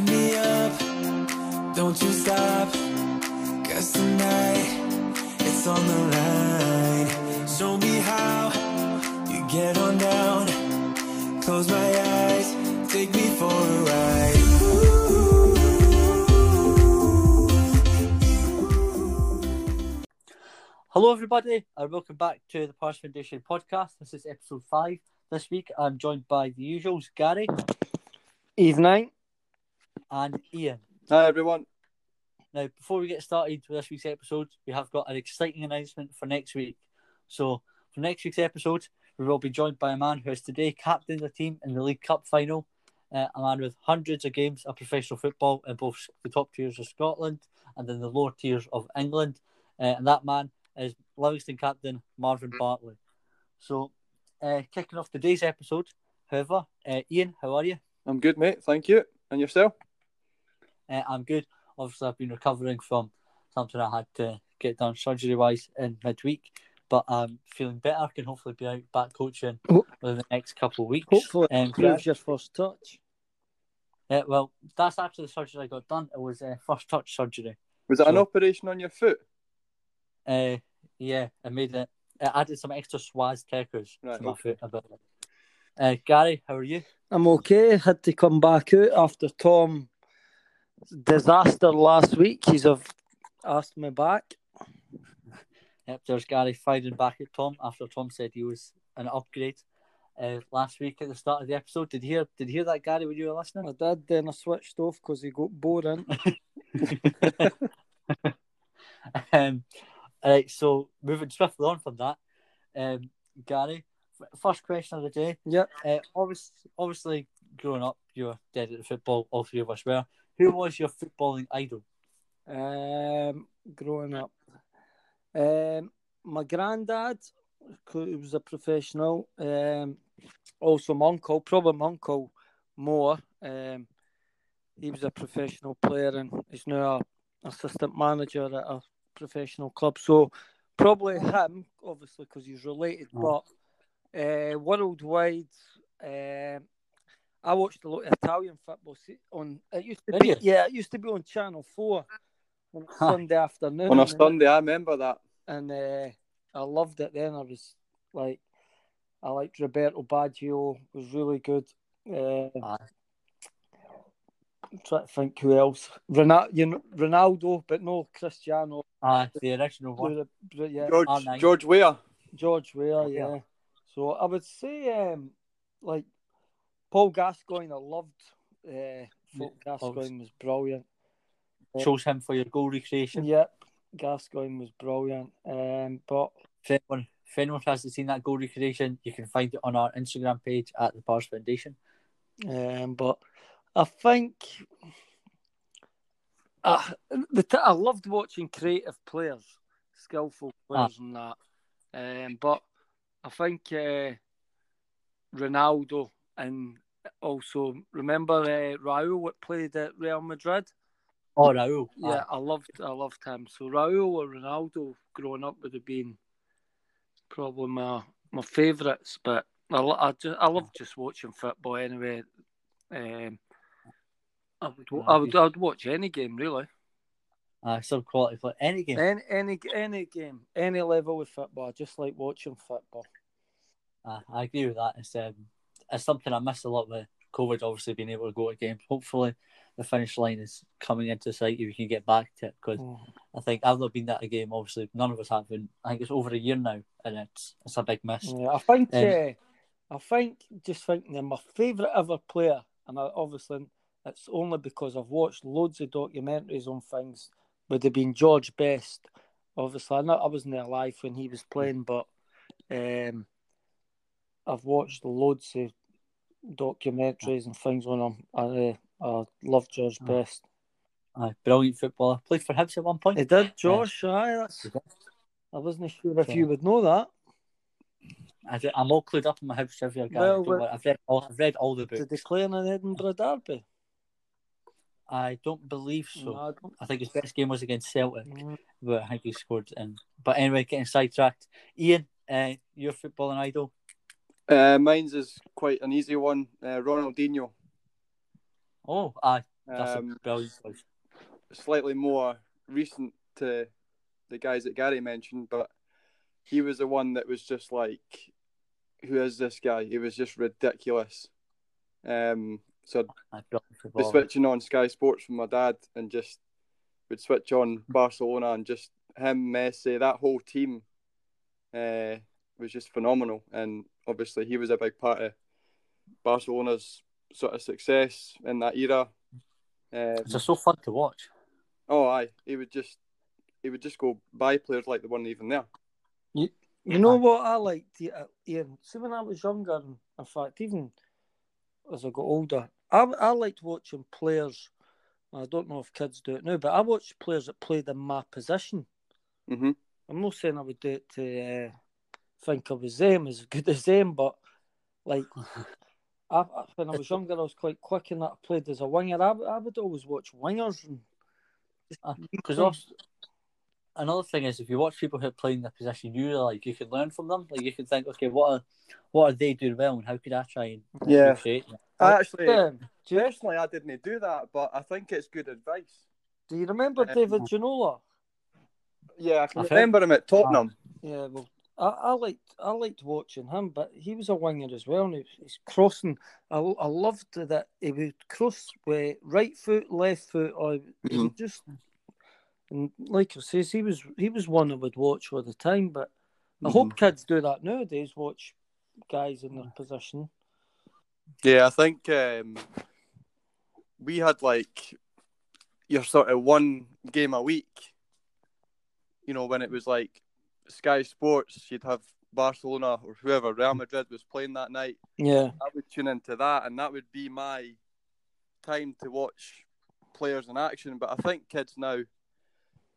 Light me up, don't you stop. Cause tonight it's on the line. Show me how you get on down. Close my eyes, take me for a ride. Hello, everybody, and welcome back to the Pars Foundation podcast. This is episode five. This week, I'm joined by the usuals, Garry Evening. And Iain. Hi, everyone. Now, before we get started with this week's episode, we have got an exciting announcement for next week. So, for next week's episode, we will be joined by a man who has today captained the team in the League Cup final, uh, a man with hundreds of games of professional football in both the top tiers of Scotland and in the lower tiers of England. Uh, and that man is Livingston captain Marvin Bartley. So, uh, kicking off today's episode, however, uh, Iain, how are you? I'm good, mate. Thank you. And yourself? Uh, I'm good. Obviously, I've been recovering from something I had to get done surgery wise in midweek, but I'm feeling better. Can hopefully be out back coaching Ho- within the next couple of weeks. Hopefully, Um, it proves your first touch. uh, well, that's actually the surgery I got done. It was uh, first touch surgery. Was it an operation on your foot? Uh, yeah, I made it. I added some extra swaz techers Right, to my okay. foot a bit. Uh, Garry, how are you? I'm okay. Had to come back out after Tom disaster last week. He's have asked me back. Yep, there's Garry firing back at Tom after Tom said he was an upgrade uh, last week at the start of the episode. Did you hear? Did you hear that, Garry? When you were listening? I did, then I switched off because he got boring. um, all right, so moving swiftly on from that, um, Garry, first question of the day. Yep. Uh, obviously, obviously, growing up, you were dead at football. All three of us were. Who was your footballing idol? Um, growing up, um, my granddad, who was a professional. Um, also my uncle, probably my uncle more. Um, he was a professional player and is now a assistant manager at a professional club. So probably him, obviously, because he's related. Oh. But uh, worldwide, um, I watched a lot of Italian football on. It used to Did be, you? yeah, it used to be on Channel Four on Huh. Sunday afternoon. On a Sunday, I remember that. and uh, I loved it. Then I was like, I liked Roberto Baggio. Was really good. Uh, I'm trying to think who else. Ronaldo, you know, Ronaldo, but no Cristiano. Ah, the original one. Yeah, George R9. George Weah. George Weah. Yeah. So I would say, um, like Paul Gascoigne. I loved. Uh, Paul Gascoigne was brilliant. Chose him for your goal recreation. Yep, Gascoigne was brilliant. Um, but If anyone, if anyone hasn't seen that goal recreation, you can find it on our Instagram page at the Pars Foundation. Um, but I think uh, the t- I loved watching creative players, skillful players, and that. Um, but I think uh, Ronaldo and also remember uh, Raul that played at Real Madrid. Oh, Raul. Yeah, I loved I loved him. So Raul or Ronaldo growing up would have been probably my my favourites. But I I, just, I love just watching football anyway. Um, I would I would I would watch any game really. Uh, some quality for any game. Any any any game, any level of football. I just like watching football. Uh, I agree with that. It's um, it's something I missed a lot with COVID. Obviously, being able to go to games. Hopefully, the finish line is coming into sight. If we can get back to it, because Mm. I think I've not been at a game. Obviously, none of us have been. I think it's over a year now, and it's it's a big miss. Yeah, I think Um, uh, I think just thinking of my favourite ever player, and I, obviously it's only because I've watched loads of documentaries on things. Would have been George Best. Obviously, I know I wasn't alive when he was playing, but um, I've watched loads of documentaries and things on him. I, uh, I love George Oh. Best. Aye, brilliant footballer. Played for Hibs at one point. He did, Josh. Aye, that's. I wasn't sure if So- you would know that. I, am all clued up in my Hibs trivia. Guy. Well, Don't well- worry. I've read all. I've read all the books. declare an Edinburgh Derby. I don't believe so. No, I don't. I think his best game was against Celtic, Mm. but I think he scored. In. But anyway, getting sidetracked. Iain, uh, your footballing idol. Uh, mine's is quite an easy one. Uh, Ronaldinho. Oh, aye. That's Um, a brilliant choice. slightly more recent to the guys that Gary mentioned, but he was the one that was just like, who is this guy? He was just ridiculous. Um, so Aye, brilliant be switching on Sky Sports from my dad and just would switch on Barcelona and just him, Messi, that whole team uh, was just phenomenal. And obviously, he was a big part of Barcelona's sort of success in that era. Um, It's just so fun to watch. oh, aye, he would just he would just go buy players like the one even there. You you know what I liked, uh, Iain? See, when I was younger, in fact, even as I got older, I, I liked watching players. I don't know if kids do it now, but I watched players that played in my position. hmm I'm not saying I would do it to uh, think I was them as good as them, but like I, when I was younger, I was quite quick in that I played as a winger. I, I would always watch wingers. Because also, another thing is, if you watch people who are playing the position you like, you can learn from them. Like you can think, okay, what are what are they doing well, and how could I try and Yeah. Recreate that? I actually, Um, you, personally, I didn't do that, but I think it's good advice. do you remember David Ginola? Yeah, I can I think- remember him at Tottenham. Yeah, well, I, I liked I liked watching him, but he was a winger as well, and he, he's crossing. I, I loved that he would cross with right foot, left foot, or he would just. And like I says, he was he was one I would watch all the time. But I hope kids do that nowadays. Watch guys in their position. Yeah, I think um, we had like your sort of one game a week. You know, when it was like Sky Sports, you'd have Barcelona or whoever Real Madrid was playing that night. Yeah, I would tune into that, and that would be my time to watch players in action. But I think kids now,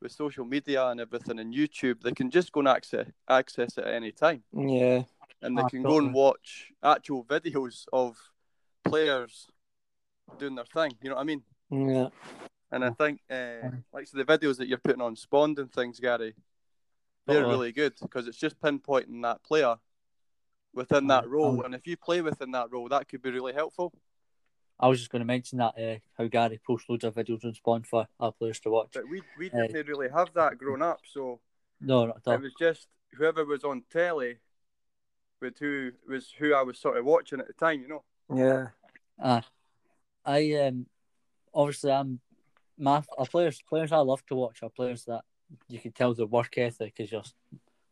with social media and everything and YouTube, they can just go and access access it at any time, yeah, and they Ah, can go and watch actual videos of players doing their thing. You know what I mean? yeah. And I think, uh, like so the videos that you're putting on Spawned and things, Garry, they're Totally. really good because it's just pinpointing that player within that role, and if you play within that role, that could be really helpful. I was just going to mention that uh, how Garry posts loads of videos on Spawn for our players to watch. But we we Aye. didn't really have that growing up, so No, not at all. it was just whoever was on telly with who was who I was sort of watching at the time, you know. Yeah, Aye. I um obviously I'm my our players players I love to watch are players that you can tell their work ethic is just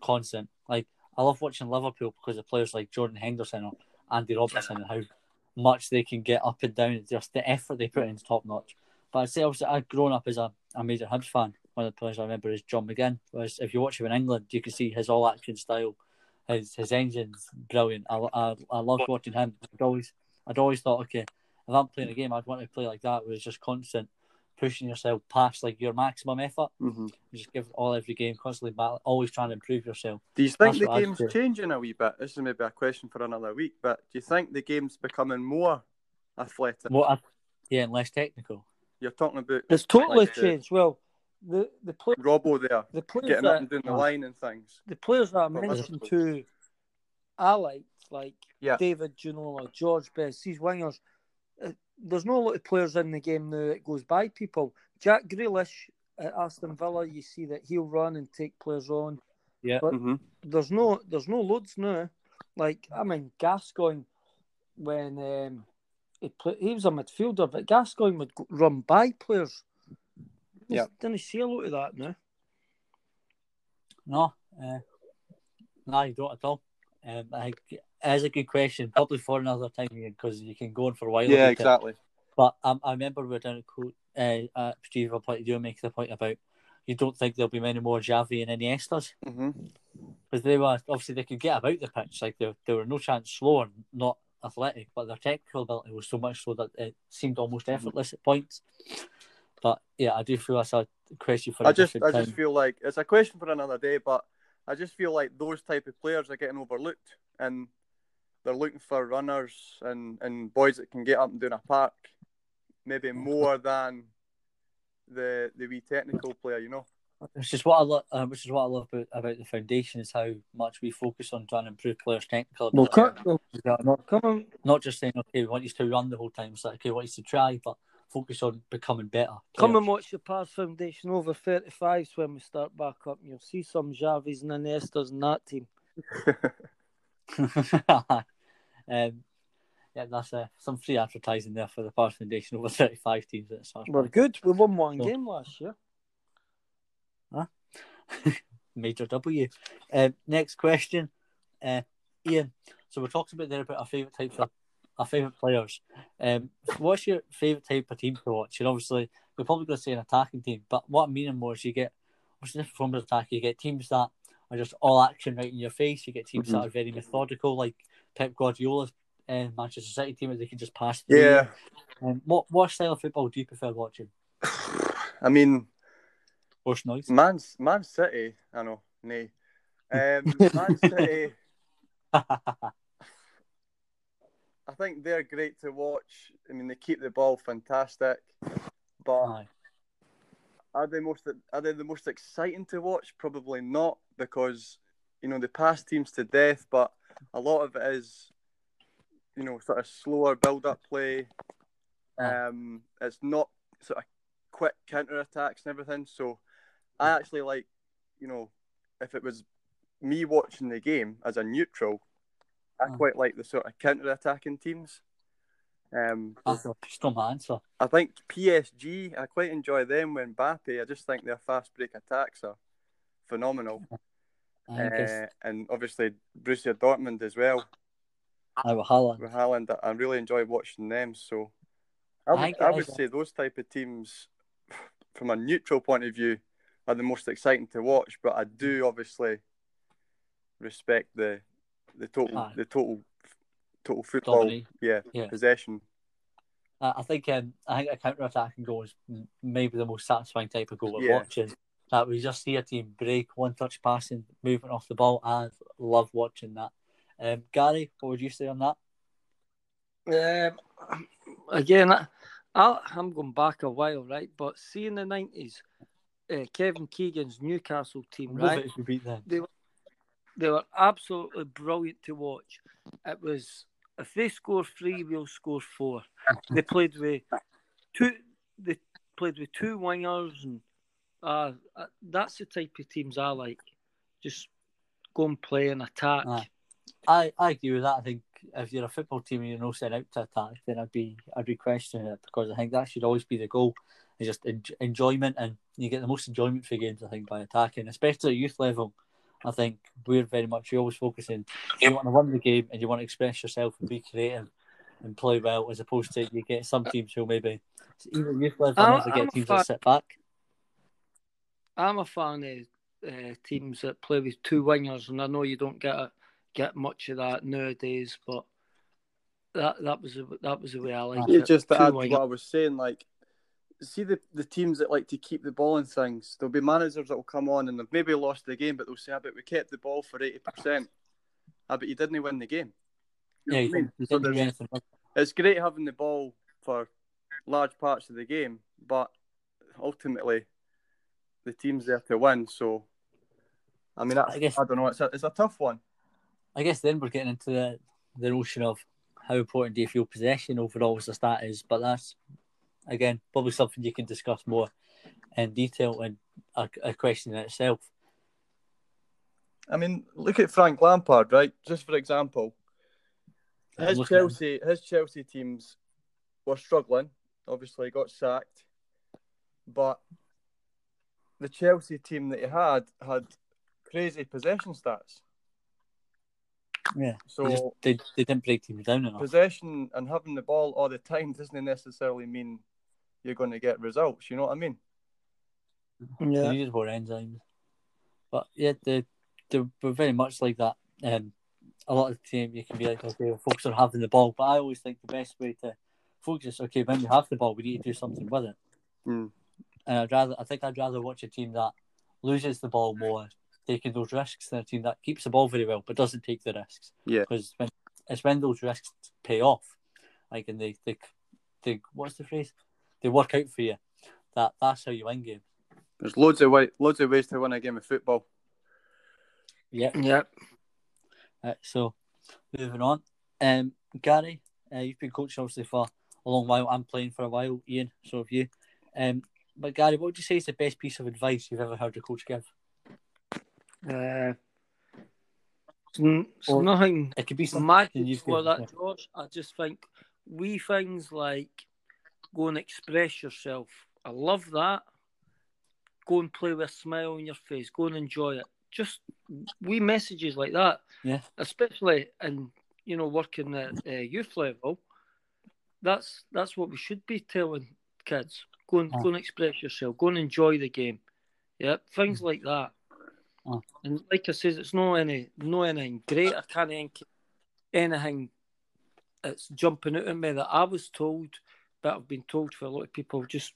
constant. Like I love watching Liverpool because of players like Jordan Henderson or Andy Robertson and how much they can get up and down. Just the effort they put in is top notch. But I'd say obviously I've grown up as a, a major Hibs fan. One of the players I remember is John McGinn. Whereas if you watch him in England, you can see his all action style. His his engine's brilliant. I, I, I loved watching him. I'd always I'd always thought, okay, if I'm playing a game, I'd want to play like that, where it's just constant pushing yourself past like your maximum effort. Mm-hmm. Just give all every game, constantly battle, always trying to improve yourself. Do you think That's the game's changing a wee bit? This is maybe a question for another week, but do you think the game's becoming more athletic? I, yeah, and less technical. You're talking about it's totally like, changed. Well, the the play, Robbo there, the players getting that, up and doing the line and things. the players that I mentioned that's- too, I liked like Yeah. David Ginola, George Best, these wingers. Uh, there's no lot of players in the game now that goes by people. Jack Grealish at Aston Villa, you see that he'll run and take players on. Yeah. But Mm-hmm. there's no there's no loads now. Like I mean Gascoigne when um, he play, he was a midfielder, but Gascoigne would go, run by players. Yeah. Didn't see a lot of that now. No, uh, no, you don't at all. Um, I think it is a good question, probably for another time because you can go on for a while. Yeah, about it. exactly. But um, I remember we were down at Co- uh, at Steve Point you do make the point about you don't think there'll be many more Xavi and Iniestas Mm-hmm. because they were obviously they could get about the pitch like they, they were no chance slow and not athletic, but their technical ability was so much so that it seemed almost effortless at points. But yeah, I do feel that's a question for a I just, I time. just feel like it's a question for another day, but I just feel like those type of players are getting overlooked, and they're looking for runners and, and boys that can get up and down a park, maybe more than the the wee technical player, you know. Which is what I love. Uh, which is what I love about, about the foundation is how much we focus on trying to improve players' technical. Well, ability. come, well, not come on. not just saying okay, we want you to run the whole time. It's like okay, we want you to try, but focus on becoming better. Come and watch the Pars Foundation over 35s when we start back up, you'll see some Xavis and Iniestas in that team. um, yeah, that's uh, some free advertising there for the Pars Foundation over 35 teams at. We're good. We won one So- game last year. Major W. Um, next question, uh, Iain. So we're talking about there about our favourite types of our favourite players. Um, what's your favourite type of team to watch? And obviously, we're probably going to say an attacking team, but what I'm meaning more is you get what's the different form of attack? You get teams that are just all action right in your face. You get teams that Mhm. are very methodical, like Pep Guardiola's uh, Manchester City team, where they can just pass through. Yeah, Um, what what style of football do you prefer watching? I mean, Horse noise. Man, Man City. I know, nay. Um, Man City. I think they're great to watch. I mean, they keep the ball fantastic, but Aye. are they most are they the most exciting to watch? Probably not, because you know they pass teams to death, but a lot of it is, you know, sort of slower build-up play. Um, it's not sort of quick counter attacks and everything. So, I actually like, you know, if it was me watching the game as a neutral, I quite like the sort of counter attacking teams. Um, That's just my answer. I think PSG, I quite enjoy them when Mbappe. I just think their fast break attacks are phenomenal. I Uh, and obviously Borussia Dortmund as well I with Haaland. with Haaland. I really enjoy watching them. So I I would, think I would say those type of teams, from a neutral point of view, are the most exciting to watch. But I do obviously respect the the total Aye. the total total football Dominate. yeah, Yeah. possession. I I think um, I think a counter attacking goal is m- maybe the most satisfying type of goal we're Yeah. watching. That we just see a team break, one touch passing, movement off the ball. I love watching that. Um, Garry, what would you say on that? Um, again, I, I, I'm going back a while, right? But see in the 90s, uh, Kevin Keegan's Newcastle team, Love right? it if we beat them. They were absolutely brilliant to watch. It was if they score three, we'll score four. They played with two. They played with two wingers, and uh, uh, that's the type of teams I like. Just go and play and attack. Aye. I, I agree with that. I think if you're a football team and you're not set out to attack, then I'd be I'd be questioning it because I think that should always be the goal. It's just en- enjoyment, and you get the most enjoyment for games. I think by attacking, especially at youth level. I think we're very much we always focusing. You want to win the game and you want to express yourself and be creative and play well, as opposed to you get some teams who maybe even youth level I'm- never I'm get teams fan- that sit back. I'm a fan of uh, teams that play with two wingers, and I know you don't get a, get much of that nowadays, but that that was the- that was the way I like it. just to add to wingers. what I was saying, like, see the, the teams that like to keep the ball and things. There'll be managers that will come on and they've maybe lost the game, but they'll say, "I bet we kept the ball for eighty percent. I bet you didn't win the game." You Yeah, you mean? So didn't do there's- anything. wrong. it's great having the ball for large parts of the game, but ultimately, the team's there to win. So, I mean, I I, guess- don't know. It's a, it's a tough one. I guess then we're getting into the, the notion of how important do you feel possession overall as a stat is, but that's again probably something you can discuss more in detail and a, a question in itself. I mean, look at Frank Lampard, right? Just for example, his looking at him. Chelsea, his Chelsea teams were struggling. Obviously, got sacked, but the Chelsea team that he had had crazy possession stats. Yeah, So they, just, they, they didn't break teams down enough. possession and having the ball all the time doesn't necessarily mean you're going to get results. You know what I mean? They Yeah, needed more enzymes, but yeah, they they were very much like that. Um, a lot of the time you can be like, okay, we'll focus on having the ball, but I always think the best way to focus, okay, when we have the ball, we need to do something with it. Mm. And I'd rather, I think I'd rather watch a team that loses the ball more, taking those risks, than a team that keeps the ball very well but doesn't take the risks. Yeah. because when it's when those risks pay off, like and they they, they what's the phrase? They work out for you. That that's how you win games. There's loads of way, loads of ways to win a game of football. Yeah. yeah. Uh, so moving on, um, Garry, uh, you've been coaching obviously for a long while I'm playing for a while, Iain. So have you. Um, but Garry, what would you say is the best piece of advice you've ever heard a coach give? Uh, it's, n- it's Or- nothing It could be something magic you've for that, George. I just think wee things like go and express yourself. I love that. Go and play with a smile on your face. Go and enjoy it. Just wee messages like that. Yeah. Especially in you know working at uh, youth level. That's that's what we should be telling kids. Go and go and express yourself. Go and enjoy the game. Yeah, things like that. Ah. And like I says, it's no any no anything great. I can't think anything that's jumping out at me that I was told, but I've been told for a lot of people. Just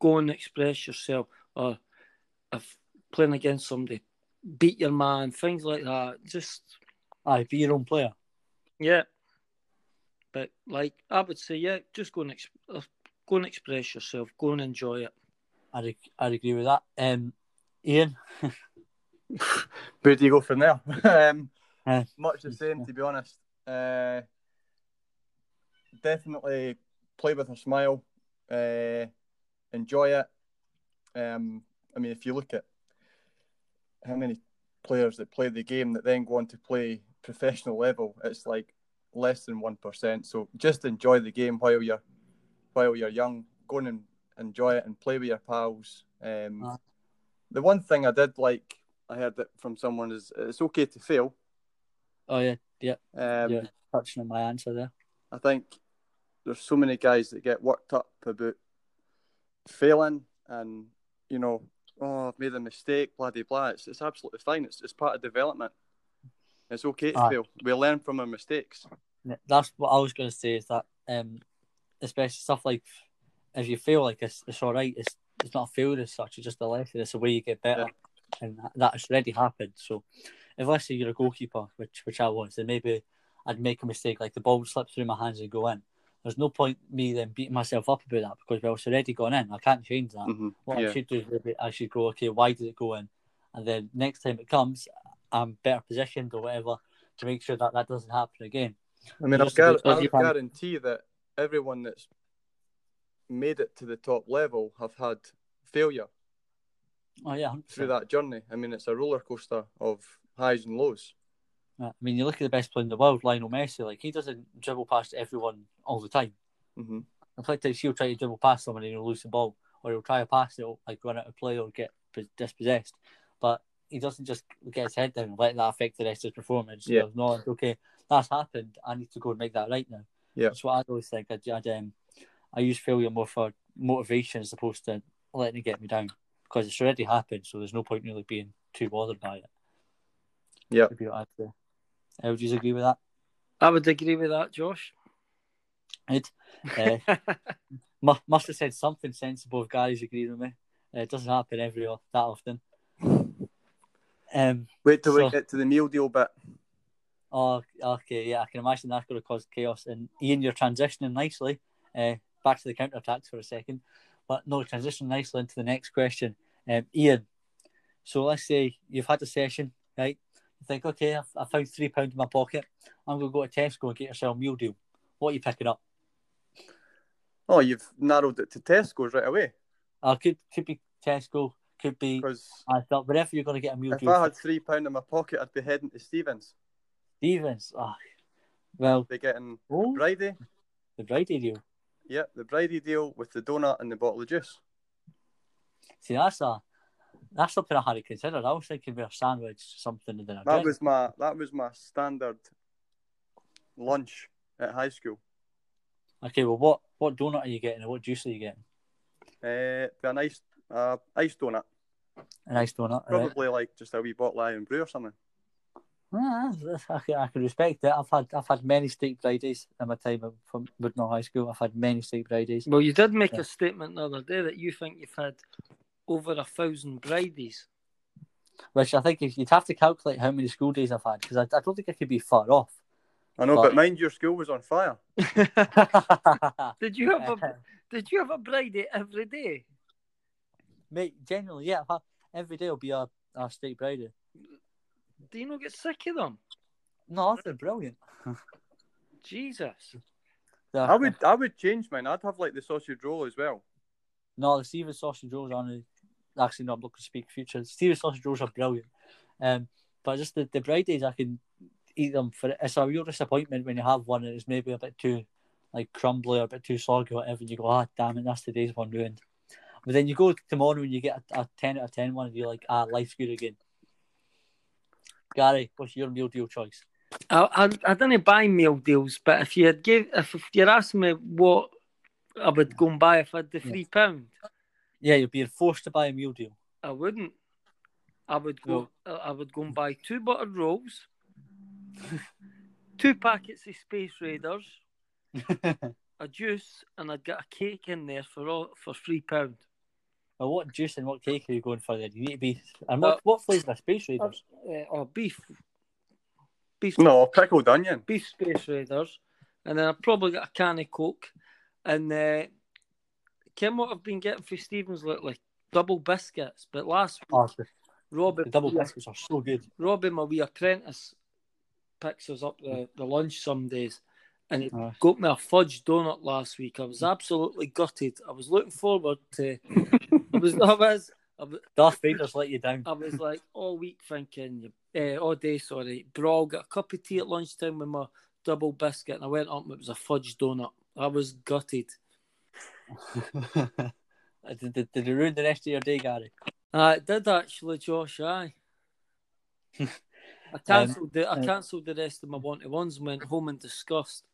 go and express yourself, or if playing against somebody, beat your man, things like that. Just Aye, be your own player. yeah. But like I would say, yeah, just go and ex- uh, go and express yourself. Go and enjoy it. I'd, ag- I'd agree with that. Um, Iain, Where do you go from there? um, Uh, much the same, to be honest. Uh, definitely play with a smile, uh, enjoy it. Um, I mean, if you look at how many players that play the game that then go on to play professional level, it's like less than one percent. So just enjoy the game while you're while you're young. Go on and enjoy it and play with your pals. Um. The one thing I did like, I heard it from someone is it's okay to fail. oh yeah, yeah, Um, yeah. Touching on my answer there. I think there's so many guys that get worked up about failing and you know, oh, I've made a mistake, blah blah blah. It's, it's absolutely fine. It's it's part of development. It's okay to Aye. fail. We learn from our mistakes. That's what I was going to say. Is that um, especially stuff like if you feel like it's it's all right. It's it's not a failure as such. It's just a lesson. It's a way you get better, and that- that has already happened. So, if let's say you're a goalkeeper, which which I was, then maybe I'd make a mistake, like the ball would slip through my hands and go in. There's no point me then beating myself up about that because well, it's already gone in. I can't change that. Mhm. What I should do is maybe I should go, okay, why did it go in? And then next time it comes, I'm better positioned or whatever to make sure that that doesn't happen again. I mean, I've about gar- every I time. guarantee that everyone that's made it to the top level have had failure Oh yeah, 100%. through that journey. I mean, it's a roller coaster of highs and lows. I mean, you look at the best player in the world, Lionel Messi. Like he doesn't dribble past everyone all the time. hmm In fact, he'll try to dribble past someone and he'll lose the ball, or he'll try to pass it, like run out of play or get dispossessed. But he doesn't just get his head down and let that affect the rest of his performance. Yeah. Knowledge, okay, that's happened. I need to go and make that right now. Yeah. That's what I always think. I, I, um, I use failure more for motivation as opposed to letting it get me down because it's already happened. So there's no point really being too bothered by it. Yeah. Would I'd say. Uh, you agree with that? I would agree with that, Josh. It Uh, mu- must have said something sensible if Garry's agreed with me. Uh, it doesn't happen every o- that often. Um. Wait till So- we get to the meal deal bit. Oh, okay. Yeah, I can imagine that's going to cause chaos. And Iain, you're transitioning nicely. Uh, back to the counter attacks for a second, but no, transition nicely into the next question. Um, Iain, so let's say you've had a session, right? You think, okay, I found three pounds in my pocket. I'm going to go to Tesco and get yourself a meal deal. What are you picking up? Oh, you've narrowed it to Tesco's right away. Uh, could could be Tesco, could be Because I thought wherever you're going to get a meal if deal. If I had three pound in my pocket, I'd be heading to Stephens. Stephens, ah, well, They're getting oh, Bridie. the Bridie deal. Yeah, the Bridie deal with the donut and the bottle of juice. See, that's a that's something I hadn't considered. I was thinking about a sandwich, something, and then a That drink. was my that was my standard lunch at high school. Okay, well, what what donut are you getting, and what juice are you getting? Uh, be a nice uh, ice donut, A nice donut, right? probably like just a wee bottle of Irn-Bru or something. Ah, that's- I, can, I can respect it. I've had I've had many steak Fridays in my time at- from Woodmill High School. I've had many steak Fridays. Well, you did make Yeah. a statement the other day that you think you've had over a thousand bridies. Which I think if you'd have to calculate how many school days I've had because I, I don't think I could be far off. I know, But- but mind your school was on fire. did you have a uh-huh. Did you have a bridie every day? Mate, generally, yeah, every day will be our a steak Friday. Do you not get sick of them? No, they're brilliant. Jesus. The- I would I would change mine. I'd have like the sausage roll as well. No, the Steven sausage rolls on. Actually, no, I'm not going to speak future. Steven sausage rolls are brilliant. Um, but just the, the bread days, I can eat them for. It's a real disappointment when you have one and it's maybe a bit too like crumbly or a bit too soggy or whatever. And you go, ah, damn it, that's today's one ruined. But then you go tomorrow and you get a, a 10 out of 10 one and you're like, ah, life's good again. Garry, what's your meal deal choice? I, I, I didn't buy meal deals, but if you had give if, if you're asking me what I would go and buy if I had the three pound, Yeah, you're being forced to buy a meal deal. I wouldn't. I would go. I would go and buy two buttered rolls, two packets of Space Raiders, a juice, and I'd get a cake in there for all for three pound. well, what juice and what cake are you going for then? You need to be. And what, what flavour of Space Raiders? Uh, or beef, beef, No, pickled onion. beef Space Raiders, and then I probably got a can of Coke, and uh, Kim, what I've been getting for Stephens lately, double biscuits. But last week, Oh, the double biscuits are so good. Robbie, my wee apprentice, picks us up the, the lunch some days, and he Oh. got me a fudge donut last week. I was absolutely gutted. I was looking forward to. I was. I was. I was, Darth Vader's let you down. I was like all week thinking, uh, all day, sorry, bro, got a cup of tea at lunchtime with my double biscuit, and I went up and it was a fudge donut. I was gutted. Did, did, did it ruin the rest of your day, Garry? Uh, it did actually, Josh. Aye. I cancelled the I uh, cancelled the rest of my one to ones and went home in disgust.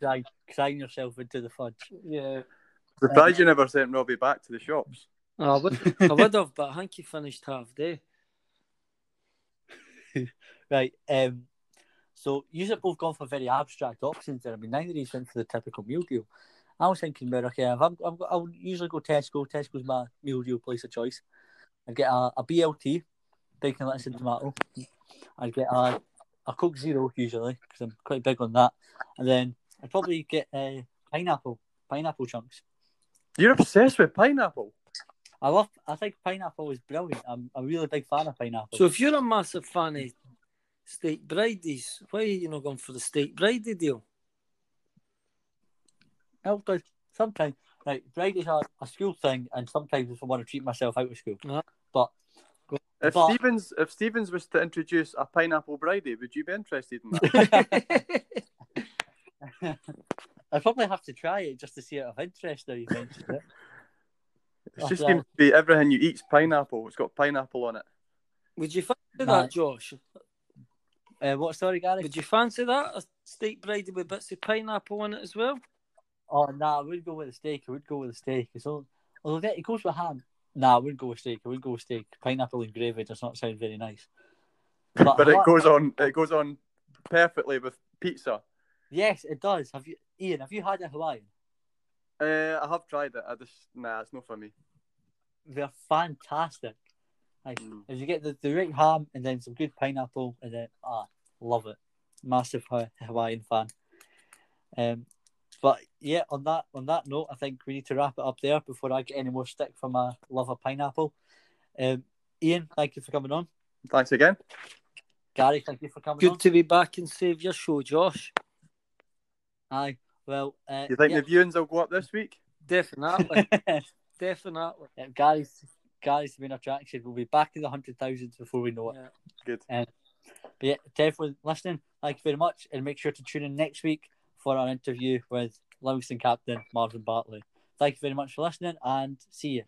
crying, crying yourself into the fudge. Yeah, Surprised you never sent Robbie back to the shops. I would, I would have, but I think he finished half day. Right. Um. So you have both gone for very abstract options there. I mean, neither of you went for the typical meal deal. I was thinking about okay, I'm, I'm, I'll usually go Tesco. Tesco's my meal deal place of choice. I'd get a, a BLT, bacon, lettuce, and tomato. I'd get a, a Coke Zero usually because I'm quite big on that, and then I'd probably get a pineapple, pineapple chunks. You're obsessed with pineapple. I love. I think pineapple is brilliant. I'm a really big fan of pineapple. So if you're a massive fan of steak bridies, why are you not going for the steak bridie deal? Oh, good. Sometimes, right, Fridays are a school thing, and sometimes if I want to treat myself out of school. Uh-huh. But If But- Stephens if Stephens was to introduce a pineapple bridie, would you be interested in that? I probably have to try it just to see out of interest. Now you mentioned it. It just Oh, seems to be everything you eat's pineapple. It's got pineapple on it. Would you fancy that, Josh? Uh, what story, Garry? Would you fancy that? A steak bridie with bits of pineapple on it as well? Oh, nah, I would go with a steak. I would go with a steak. It's all, although that, it goes with ham. Nah, I wouldn't go with steak. I wouldn't go with steak. Pineapple and gravy does not sound very nice. But it goes on it goes on perfectly with pizza. Yes, it does. Have you, Iain? Have you had a Hawaiian? Uh, I have tried it. I just nah, it's not for me. They're fantastic. Like, Mm. if you get the, the right ham and then some good pineapple and then ah, love it. Massive Hawaiian fan. Um, but yeah, on that on that note, I think we need to wrap it up there before I get any more stick for my love of pineapple. Um, Iain, thank you for coming on. Thanks again. Garry, thank you for coming on. Good to be back and save your show, Josh. Aye, well, uh, You think yeah. the viewings will go up this week? Definitely, definitely. Yeah, Garry's Garry Savina Traction will be back in the hundred thousands before we know it. Yeah. Good. Um, but yeah, definitely listening. Thank you very much, and make sure to tune in next week for our interview with Livingston captain Marvin Bartley. Thank you very much for listening, and see you.